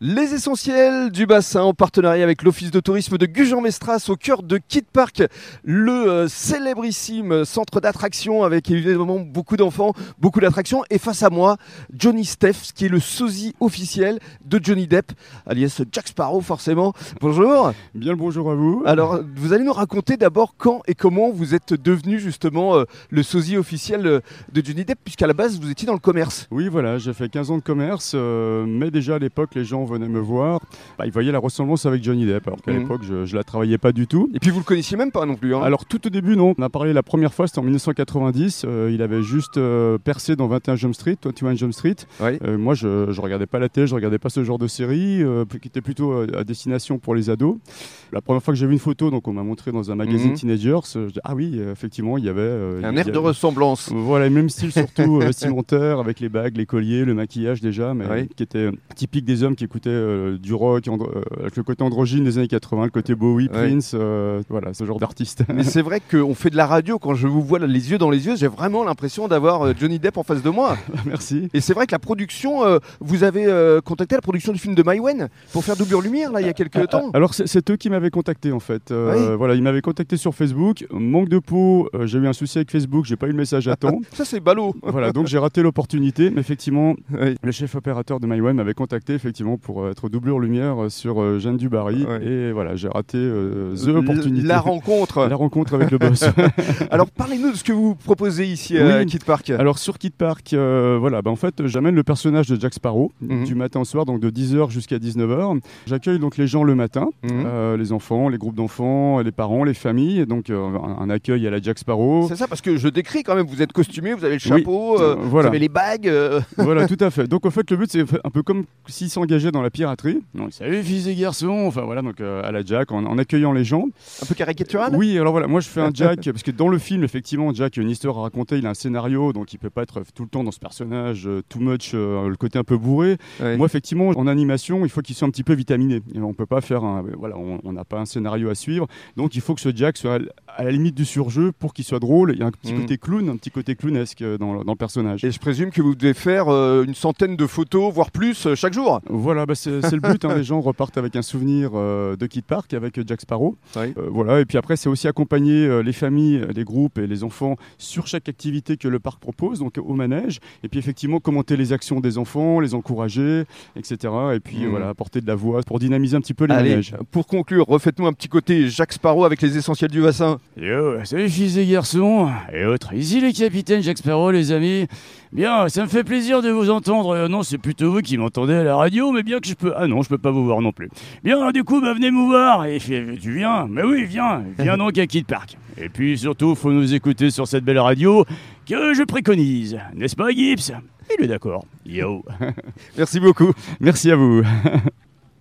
Les essentiels du bassin en partenariat avec l'Office de tourisme de Gujan-Mestras au cœur de Kid Park, le euh, célébrissime centre d'attraction avec évidemment beaucoup d'enfants, beaucoup d'attractions. Et face à moi, Johnny Stephs, qui est le sosie officiel de Johnny Depp, alias Jack Sparrow forcément. Bonjour. Bien le bonjour à vous. Alors, vous allez nous raconter d'abord quand et comment vous êtes devenu justement euh, le sosie officiel euh, de Johnny Depp, puisqu'à la base vous étiez dans le commerce. Oui, voilà, j'ai fait 15 ans de commerce, euh, mais déjà à l'époque, les gens venaient me voir. Bah, ils voyaient la ressemblance avec Johnny Depp, alors qu'à Mhm. l'époque, je, je la travaillais pas du tout. Et puis vous le connaissiez même pas non plus. hein. Alors tout au début, non. On a parlé la première fois, c'était en 1990. euh, il avait juste euh, percé dans 21 Jump Street, 21 Jump Street. Oui. Euh, moi, je, je regardais pas la télé, je regardais pas ce genre de série, qui était plutôt à destination pour les ados. La première fois que j'ai vu une photo, donc on m'a montré dans un magazine Mhm. Teenagers, je dis, ah oui, effectivement, il y avait Un air de ressemblance. Voilà, même style surtout vestimentaire avec les bagues, les colliers, le maquillage déjà, mais Oui. qui était typique des hommes qui écoutaient euh, du rock, euh, avec le côté androgyne des années 80, le côté Bowie. Prince, euh, voilà, ce genre d'artiste. Mais c'est vrai qu'on fait de la radio, quand je vous vois là, les yeux dans les yeux, j'ai vraiment l'impression d'avoir euh, Johnny Depp en face de moi. Merci. Et c'est vrai que la production, vous avez contacté la production du film de Maïwen pour faire doublure lumière là il y a quelques temps. Alors c'est- eux qui m'avaient contacté en fait. Euh, Voilà, ils m'avaient contacté sur Facebook. Manque de peau, j'ai eu un souci avec Facebook, j'ai pas eu le message à temps. Ça c'est ballot. voilà, donc j'ai raté l'opportunité. Mais effectivement, Oui. le chef opérateur de MyWeb m'avait contacté effectivement pour euh, être doublure lumière euh, sur euh, Jeanne Dubarry. Ouais. Et voilà, j'ai raté euh, the opportunité. La rencontre. La rencontre avec le boss. Alors parlez-nous de ce que vous proposez ici à Oui. Kid Park. Alors sur Kid Park, euh, voilà, bah, en fait, j'amène le personnage de Jack Sparrow Mhm. du matin au soir, donc de 10h jusqu'à 19h. J'accueille donc les gens le matin, Mhm. euh, les enfants, les groupes d'enfants, les parents, les familles, donc un, accueil à la Jack Sparrow. C'est ça parce que je décris quand même, vous êtes costumé, vous avez le chapeau, voilà. vous avez les bagues. voilà, tout à fait. Donc en fait, le but c'est un peu comme s'ils s'engageaient dans la piraterie. Donc salut fils et garçons, enfin voilà, donc euh, à la Jack, en, en accueillant les gens. un peu caricatural. Oui, alors voilà, moi je fais un Jack, parce que dans le film, effectivement, Jack a une histoire à raconter, il a un scénario, donc il peut pas être tout le temps dans ce personnage, euh, too much, euh, le côté un peu bourré. Ouais. Moi, effectivement, en animation, il faut qu'il soit un petit peu vitaminé. Et on peut pas faire un, voilà, on n'a pas un scénario à suivre, donc il faut que ce Jack soit à la limite du surjeu pour qu'il soit drôle. Il y a un petit Mhm. côté clown, un petit côté clownesque dans, le- dans le personnage. Et je présume que vous devez faire euh, une centaine de photos, voire plus, euh, chaque jour? Voilà, bah, c'est le but. hein, les gens repartent avec un souvenir euh, de Kid Park avec euh, Jack Sparrow. Oui. Euh, voilà, et puis après, c'est aussi accompagner euh, les familles, les groupes et les enfants sur chaque activité que le parc propose, donc au manège. Et puis effectivement, commenter les actions des enfants, les encourager, etc. Et puis euh, voilà, apporter de la voix pour dynamiser un petit peu les Allez, manèges. pour conclure, refaites-nous un petit côté Jacques Sparrow avec les essentiels du bassin. Yo, salut fils et garçons et autres. Ici les capitaines Jacques Sparrow, les amis. Bien, ça me fait plaisir de vous entendre. Euh, non, c'est plutôt vous qui m'entendez à la radio, mais bien que je peux. Ah non, je peux pas vous voir non plus. Bien, du coup, bah, venez me voir. Et fait, tu viens? Mais oui, viens. Viens donc à Kid Park. Et puis surtout, faut nous écouter sur cette belle radio que je préconise. N'est-ce pas, Gibbs? Il est d'accord. Yo. Merci beaucoup. Merci à vous.